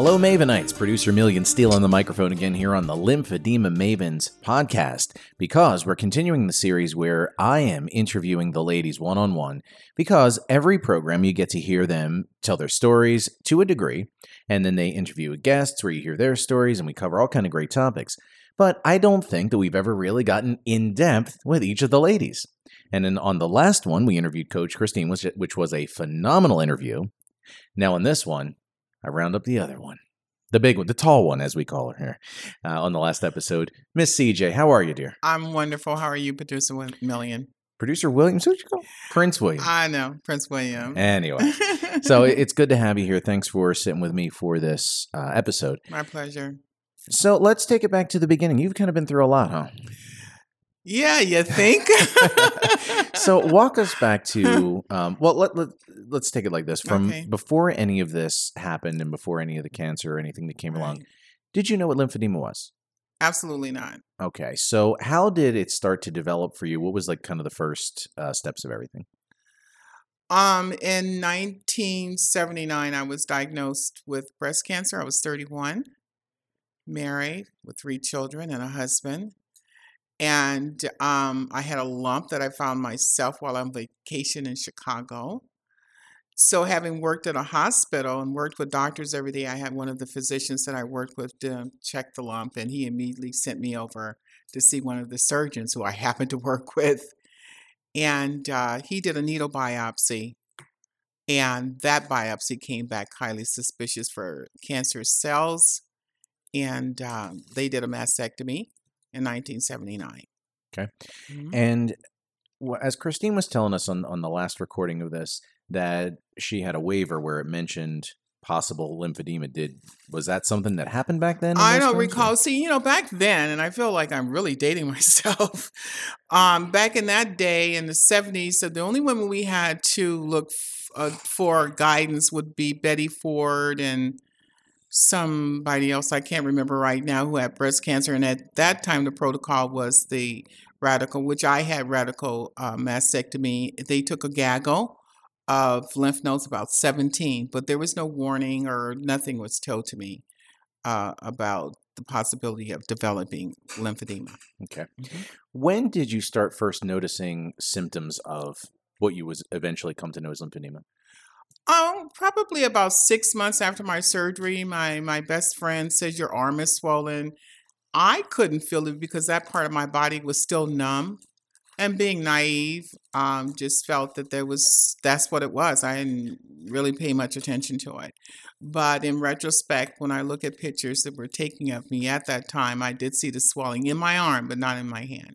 Hello, Mavenites. Producer Million Steel on the microphone again here on the Lymphedema Mavens podcast because we're continuing the series where I am interviewing the ladies one on one. Because every program you get to hear them tell their stories to a degree, and then they interview guests where you hear their stories, and we cover all kind of great topics. But I don't think that we've ever really gotten in depth with each of the ladies. And then on the last one, we interviewed Coach Christine, which, was a phenomenal interview. Now, in this one, I round up the other one, the big one, the tall one, as we call her here, uh, on the last episode. Miss Cjay, how are you, dear? I'm wonderful. How are you, producer Million? Producer Williams, who'd you call? Prince William. I know, Prince William. Anyway, so it's good to have you here. Thanks for sitting with me for this uh, episode. My pleasure. So let's take it back to the beginning. You've kind of been through a lot, huh? Yeah, you think? so walk us back to um, well, let, let let's take it like this: from Okay. before any of this happened, and before any of the cancer or anything that came along, did you know what lymphedema was? Absolutely not. Okay, so how did it start to develop for you? What was like kind of the first uh, steps of everything? Um, in 1979, I was diagnosed with breast cancer. I was 31, married with three children and a husband. And um, I had a lump that I found myself while on vacation in Chicago. So, having worked at a hospital and worked with doctors every day, I had one of the physicians that I worked with to check the lump, and he immediately sent me over to see one of the surgeons who I happened to work with. And uh, he did a needle biopsy, and that biopsy came back highly suspicious for cancer cells. And um, they did a mastectomy in 1979. Okay. Mhm. And as Christine was telling us on on the last recording of this, that she had a waiver where it mentioned possible lymphedema. Did was that something that happened back then? I don't times, or- recall. See, you know, back then, and I feel like I'm really dating myself. um, back in that day, in the 70s, so the only women we had to look f- uh, for guidance would be Betty Ford and somebody else I can't remember right now who had breast cancer. And at that time, the protocol was the radical, which I had radical uh, mastectomy. They took a gaggle of lymph nodes, about 17, but there was no warning or nothing was told to me uh, about the possibility of developing lymphedema. Okay. Mhm. When did you start first noticing symptoms of what you was eventually come to know as lymphedema? Um, probably about six months after my surgery, my my best friend says your arm is swollen. I couldn't feel it because that part of my body was still numb. And being naive, um, just felt that there was that's what it was. I didn't really pay much attention to it. But in retrospect, when I look at pictures that were taken of me at that time, I did see the swelling in my arm, but not in my hand.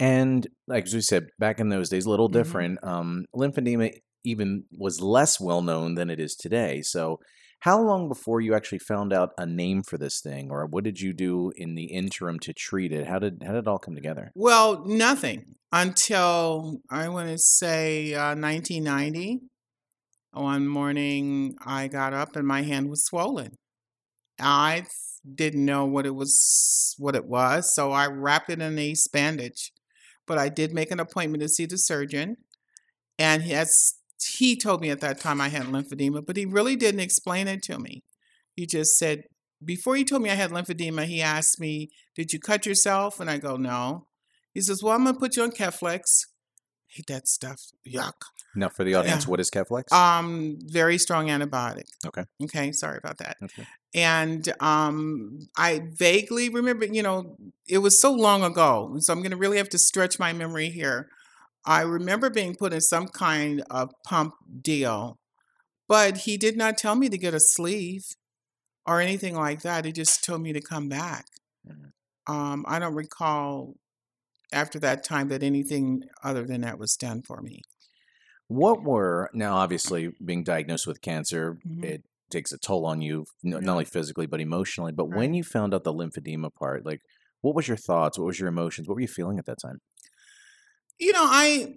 And like we said, back in those days, a little Mhm. different. Um, lymphedema even was less well known than it is today. So, how long before you actually found out a name for this thing, or what did you do in the interim to treat it? How did how did it all come together? Well, nothing until I want to say uh, 1990. One morning, I got up and my hand was swollen. I didn't know what it was, what it was, so I wrapped it in a bandage. But I did make an appointment to see the surgeon, and he has he told me at that time I had lymphedema, but he really didn't explain it to me. He just said before he told me I had lymphedema, he asked me, "Did you cut yourself?" And I go, "No." He says, "Well, I'm gonna put you on Keflex." Hate that stuff. Yuck. Now, for the audience, Yeah. what is Keflex? Um, very strong antibiotic. Okay. Okay. Sorry about that. Okay. And um, I vaguely remember, you know, it was so long ago, so I'm going to really have to stretch my memory here. I remember being put in some kind of pump deal, but he did not tell me to get a sleeve or anything like that. He just told me to come back. Mhm. Um, I don't recall after that time that anything other than that was done for me. What were now obviously being diagnosed with cancer, Mhm. it takes a toll on you not only physically but emotionally. But when you found out the lymphedema part, like what was your thoughts? What was your emotions? What were you feeling at that time? You know, I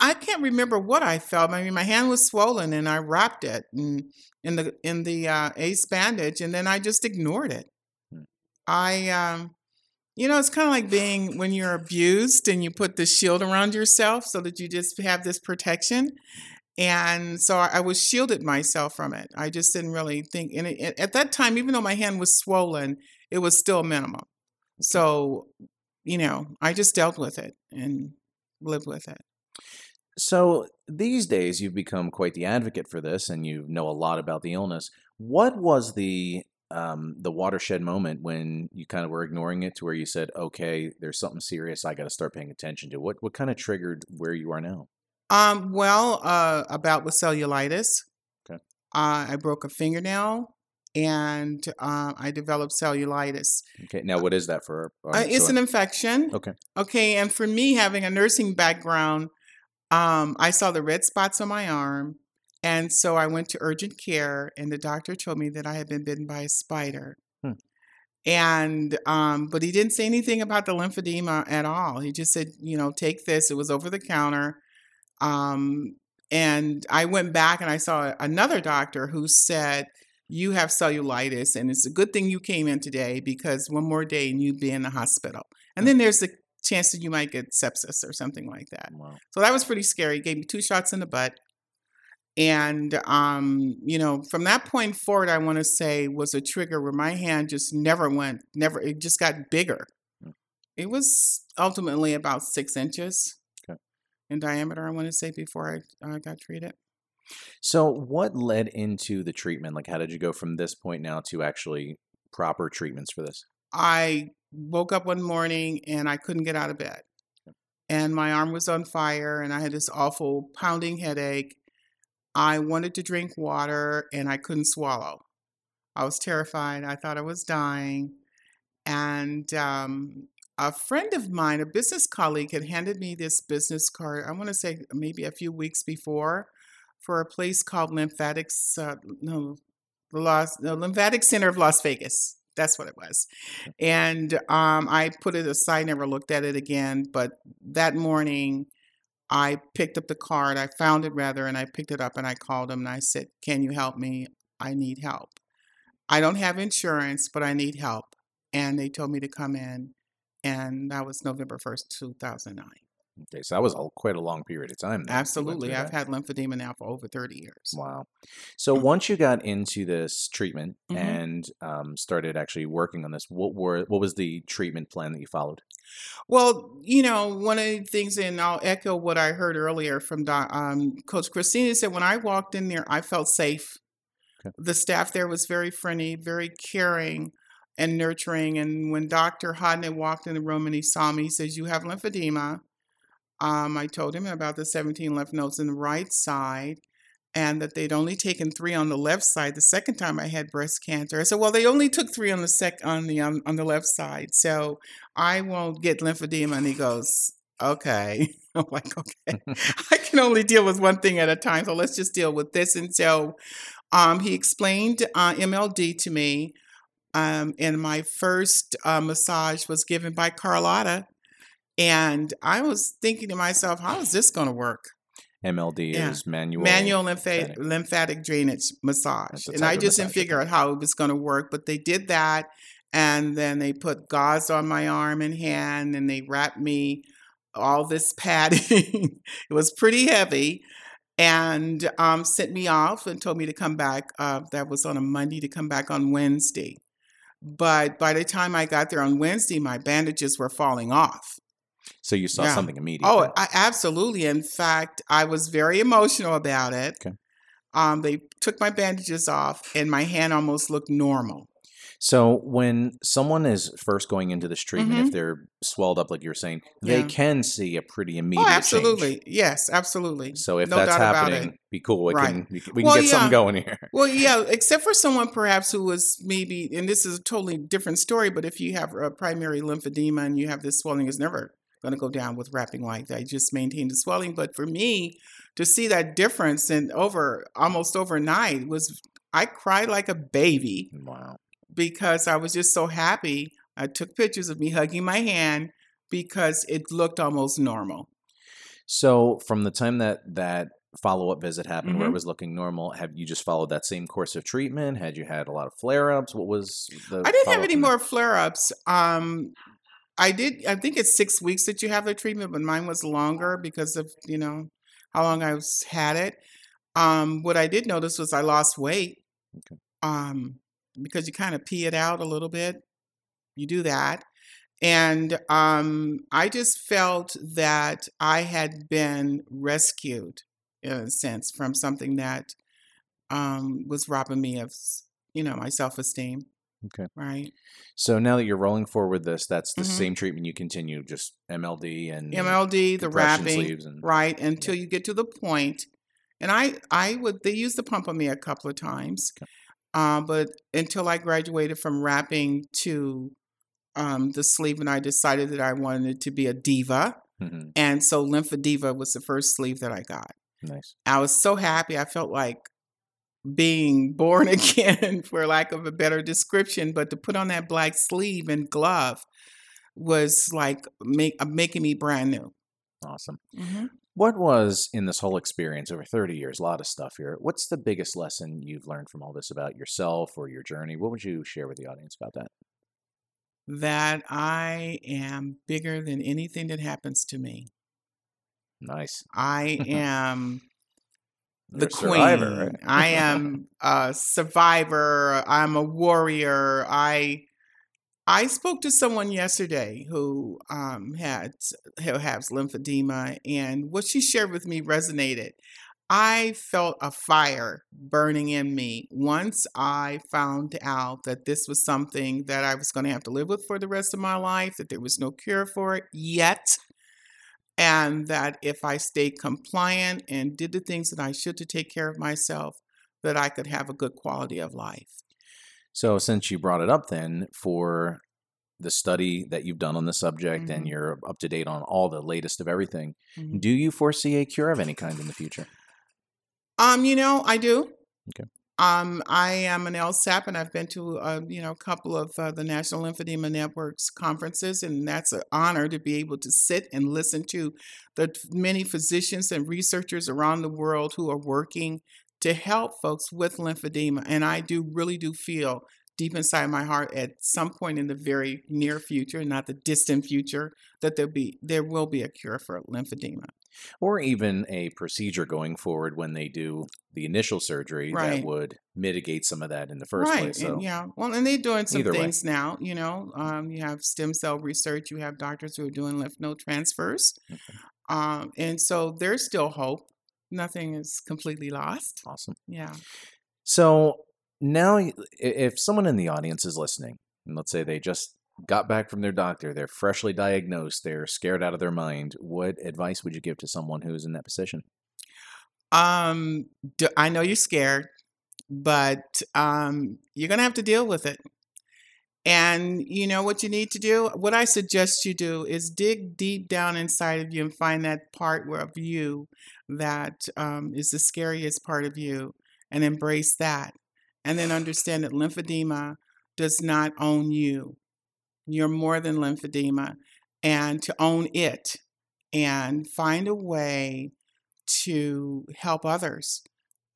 I can't remember what I felt. I mean, my hand was swollen, and I wrapped it in in the in the uh, ace bandage, and then I just ignored it. Hmm. I, um, you know, it's kind of like being when you're abused and you put the shield around yourself so that you just have this protection. and so I, I was shielded myself from it. I just didn't really think. And it, at that time, even though my hand was swollen, it was still minimum. So, you know, I just dealt with it and lived with it. So these days, you've become quite the advocate for this, and you know a lot about the illness. What was the um, the watershed moment when you kind of were ignoring it to where you said, "Okay, there's something serious. I got to start paying attention to." What what kind of triggered where you are now? Um, well, uh, about with cellulitis. Okay. Uh, I broke a fingernail and uh, I developed cellulitis. Okay, now what is that for? um, Uh, it's an infection. okay. Okay, and for me, having a nursing background, um, I saw the red spots on my arm, and so I went to urgent care, and the doctor told me that I had been bitten by a spider. Hmm. And um, but he didn't say anything about the lymphedema at all. He just said, you know, take this. It was over the counter. Um, and I went back and I saw another doctor who said, You have cellulitis, and it's a good thing you came in today because one more day and you'd be in the hospital. And then there's the chance that you might get sepsis or something like that. Wow. So that was pretty scary. He gave me two shots in the butt. And, um, you know, from that point forward, I want to say was a trigger where my hand just never went, never, it just got bigger. Mm. It was ultimately about six inches Okay. in diameter, I want to say, before I uh, got treated. So what led into the treatment? Like, how did you go from this point now to actually proper treatments for this? I woke up one morning and I couldn't get out of bed. And my arm was on fire and I had this awful pounding headache. I wanted to drink water and I couldn't swallow. I was terrified. I thought I was dying. And um, a friend of mine, a business colleague, had handed me this business card, I want to say maybe a few weeks before, for a place called Lymphatics, uh, no, the, Las, the Lymphatic Center of Las Vegas. That's what it was. And um, I put it aside, never looked at it again. But that morning, I picked up the card. I found it rather, and I picked it up and I called them and I said, Can you help me? I need help. I don't have insurance, but I need help. And they told me to come in. And that was November 1st, 2009. Okay, so that was a, quite a long period of time. then Absolutely. I've had lymphedema now for over 30 years. Wow. So once you got into this treatment Mhm. and um, started actually working on this, what were what was the treatment plan that you followed? Well, you know, one of the things, and I'll echo what I heard earlier from um, Coach Christina said, when I walked in there, I felt safe. Okay. The staff there was very friendly, very caring and nurturing. And when Dr. Hodnett walked in the room and he saw me, he says, You have lymphedema. Um, I told him about the 17 lymph nodes in the right side and that they'd only taken three on the left side the second time I had breast cancer. I said, well, they only took three on the sec on the um, on the left side, so I won't get lymphedema. And he goes, okay. I'm like, okay, I can only deal with one thing at a time, so let's just deal with this. And so, um, he explained uh, MLD to me. Um, and my first uh, massage was given by Carlotta. And I was thinking to myself, how is this going to work? MLD Yeah. is manual. manual lymphatic, lymphatic. lymphatic drainage massage. And I just didn't figure out how it was going to work, but they did that. And then they put gauze on my arm and hand and they wrapped me all this padding. it was pretty heavy and um, sent me off and told me to come back. Uh, that was on a Monday to come back on Wednesday. But by the time I got there on Wednesday, my bandages were falling off. So you saw Yeah. something immediately. Oh, I, absolutely. In fact, I was very emotional about it. Okay. Um, they took my bandages off, and my hand almost looked normal. So when someone is first going into this treatment, if they're swelled up, like you're saying, they Mm-hmm. Can see a pretty immediate Oh, change. absolutely. Yes, absolutely. So if No that's happening, be cool. We Right. can we can, we can Well, get something going here. Well, yeah, except for someone perhaps who was maybe, and this is a totally different story, but if you have a primary lymphedema and you have this swelling, it's never going to go down with wrapping like I just maintained the swelling. But for me, to see that difference and over almost overnight was, I cried like a baby. Wow. because I was just so happy. I took pictures of me hugging my hand because it looked almost normal. So from the time that that follow up visit happened, where it Mhm. was looking normal, have you just followed that same course of treatment? Had you had a lot of flare ups? What was the? I didn't have any more flare ups. Um, I did. I think it's six weeks that you have the treatment, but mine was longer because of you know how long I was had it. Um, what I did notice was I lost weight. Okay. Um, because you kind of pee it out a little bit. You do that. And um, I just felt that I had been rescued, in a sense, from something that um, was robbing me of, you know, my self esteem. Okay. Right. So now that you're rolling forward this, that's the Mhm. same treatment you continue, just MLD and MLD, the wrapping, and right, until you get to the point. And I, I would, they used the pump on me a couple of times, Okay. uh, but until I graduated from wrapping to um, the sleeve, and I decided that I wanted to be a diva. Mhm. And so LympheDiva was the first sleeve that I got. nice. I was so happy. I felt like being born again, for lack of a better description. But to put on that black sleeve and glove was like make, uh, making me brand new. Awesome. Mm-hmm. What was in this whole experience over 30 years? A lot of stuff here. What's the biggest lesson you've learned from all this about yourself or your journey? What would you share with the audience about that? That I am bigger than anything that happens to me. Nice. I am the queen. survivor, right? I am a survivor. I'm a warrior. I I spoke to someone yesterday who um, had who has lymphedema, and what she shared with me resonated. I felt a fire burning in me once I found out that this was something that I was going to have to live with for the rest of my life, that there was no cure for it yet, and that if I stayed compliant and did the things that I should to take care of myself, that I could have a good quality of life. So, since you brought it up, then for the study that you've done on the subject and Mhm. you're up to date on all the latest of everything, Mhm. do you foresee a cure of any kind in the future? Um, you know, I do. Okay. Um, I am an LSAP, and I've been to uh, you know a couple of uh, the National Lymphedema Network's conferences, and that's an honor to be able to sit and listen to the many physicians and researchers around the world who are working to help folks with lymphedema. And I do really do feel deep inside my heart at some point in the very near future, not the distant future, that there be there will be a cure for lymphedema. Or even a procedure going forward when they do the initial surgery Right. that would mitigate some of that in the first right. place. So, And yeah. Well, and they're doing some Either way. things now. You know, um, you have stem cell research. You have doctors who are doing lymph node transfers, Okay. um, and so there's still hope. Nothing is completely lost. awesome. Yeah. So now, if someone in the audience is listening, and let's say they just got back from their doctor, they're freshly diagnosed, they're scared out of their mind, what advice would you give to someone who's in that position? Um, I know you're scared, but um, you're gonna have to deal with it. And you know what you need to do? What I suggest you do is dig deep down inside of you and find that part of you that um, is the scariest part of you and embrace that. And then understand that lymphedema does not own you. You're more than lymphedema. And to own it and find a way to help others.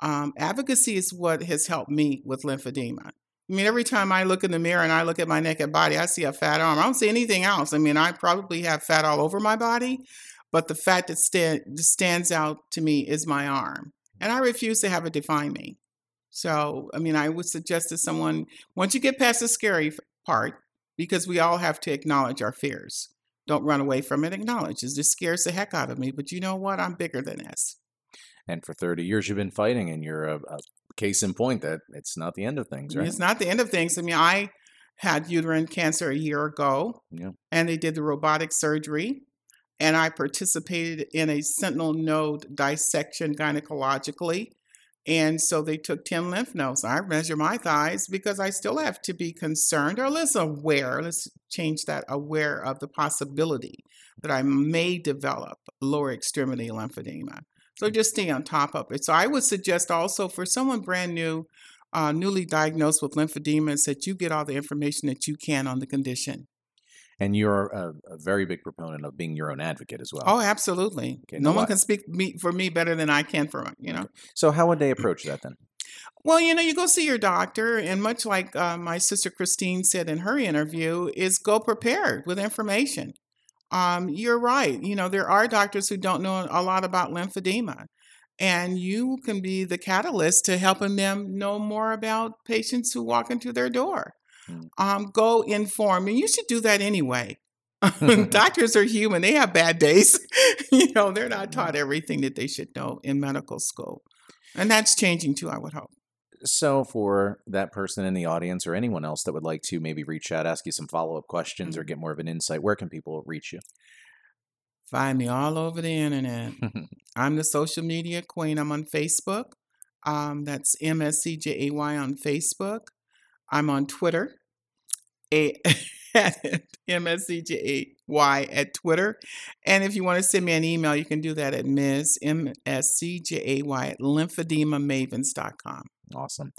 Um, advocacy is what has helped me with lymphedema. I mean, every time I look in the mirror and I look at my naked body, I see a fat arm. I don't see anything else. I mean, I probably have fat all over my body, but the fat that sta- stands out to me is my arm. And I refuse to have it define me. So, I mean, I would suggest to someone once you get past the scary part, because we all have to acknowledge our fears. Don't run away from it. Acknowledge it. This scares the heck out of me, but you know what? I'm bigger than this. And for 30 years, you've been fighting, and you're a, a case in point that it's not the end of things, right? It's not the end of things. I mean, I had uterine cancer a year ago, Yeah. and they did the robotic surgery, and I participated in a sentinel node dissection gynecologically. And so they took 10 lymph nodes. I measure my thighs because I still have to be concerned, or let's aware, let's change that, aware of the possibility that I may develop lower extremity lymphedema. So just stay on top of it. So I would suggest also for someone brand new, uh, newly diagnosed with lymphedema, is that you get all the information that you can on the condition. And you're a, a very big proponent of being your own advocate as well. Oh, absolutely. Okay, no one can speak me, for me better than I can for you know. So, how would they approach that then? Well, you know, you go see your doctor, and much like uh, my sister Christine said in her interview, is go prepared with information. Um, you're right. You know, there are doctors who don't know a lot about lymphedema. and you can be the catalyst to helping them know more about patients who walk into their door. Mm. Um, go inform, and you should do that anyway. Doctors are human; they have bad days. you know, they're not taught everything that they should know in medical school, and that's changing too. I would hope. So, for that person in the audience or anyone else that would like to maybe reach out, ask you some follow up questions, or get more of an insight, where can people reach you? Find me all over the internet. I'm the social media queen. I'm on Facebook. Um, that's MSCJAY on Facebook. I'm on Twitter. A- MSCJAY at Twitter. And if you want to send me an email, you can do that at Ms. MSCJAY at lymphedemamavens.com. Awesome.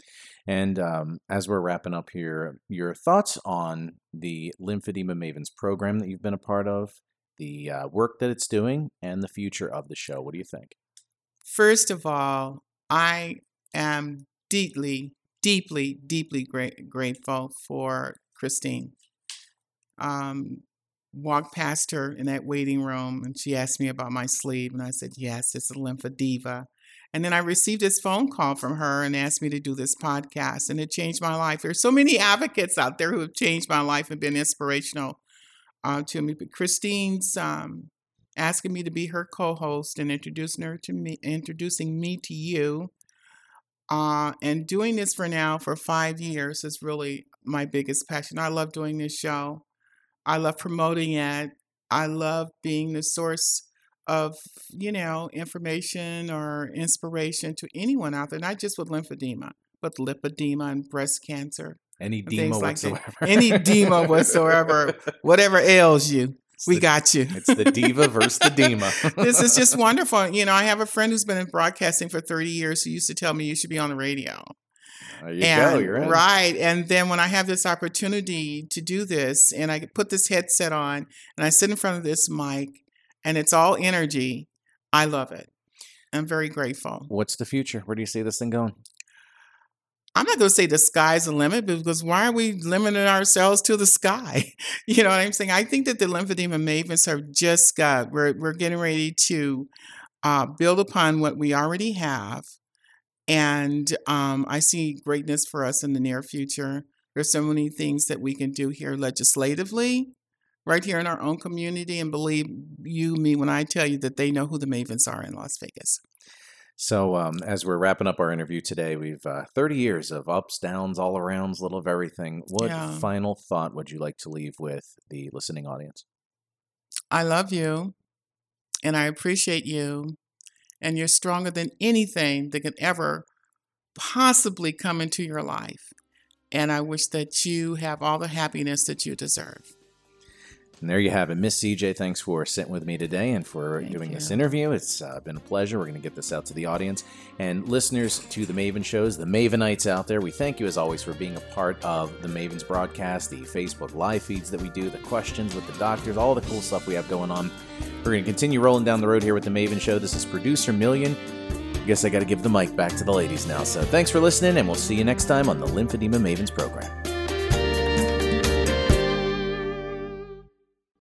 And um, as we're wrapping up here, your thoughts on the Lymphedema Mavens program that you've been a part of, the uh, work that it's doing, and the future of the show. What do you think? First of all, I am deeply, deeply, deeply grateful for Christine. Um, walked past her in that waiting room and she asked me about my sleeve, and I said, Yes, it's a lymphedema. And then I received this phone call from her and asked me to do this podcast, and it changed my life. There's so many advocates out there who have changed my life and been inspirational uh, to me. But Christine's um, asking me to be her co-host and introducing her to me, introducing me to you, uh, and doing this for now for five years is really my biggest passion. I love doing this show. I love promoting it. I love being the source of you know information or inspiration to anyone out there, not just with lymphedema, but lipedema and breast cancer. Any things like that. whatsoever. Any demo whatsoever, whatever ails you, It's we the- got you. It's the diva versus the dema. this is just wonderful. You know, I have a friend who's been in broadcasting for 30 years who used to tell me you should be on the radio. There you and go. You're in. right. And then when I have this opportunity to do this and I put this headset on and I sit in front of this mic and it's all energy, I love it. I'm very grateful. What's the future? Where do you see this thing going? I'm not going to say the sky's the limit because why are we limiting ourselves to the sky? You know what I'm saying? I think that the lymphedema mavens have just got, we're, we're getting ready to uh, build upon what we already have. And um, I see greatness for us in the near future. There's so many things that we can do here legislatively, right here in our own community. And believe you me when I tell you that they know who the mavens are in Las Vegas. So, um, as we're wrapping up our interview today, we've uh, 30 years of ups, downs, all arounds, little of everything. What Yeah. final thought would you like to leave with the listening audience? I love you and I appreciate you. And you're stronger than anything that could ever possibly come into your life. And I wish that you have all the happiness that you deserve. And there you have it. Miss Cjay, thanks for sitting with me today and for Thank doing this interview. It's uh, been a pleasure. We're going to get this out to the audience. And listeners to the Maven shows, the Mavenites out there, we thank you as always for being a part of the Mavens broadcast, the Facebook live feeds that we do, the questions with the doctors, all the cool stuff we have going on. We're going to continue rolling down the road here with the Maven show. This is producer Million. I guess I got to give the mic back to the ladies now. So thanks for listening, and we'll see you next time on the Lymphedema Mavens program.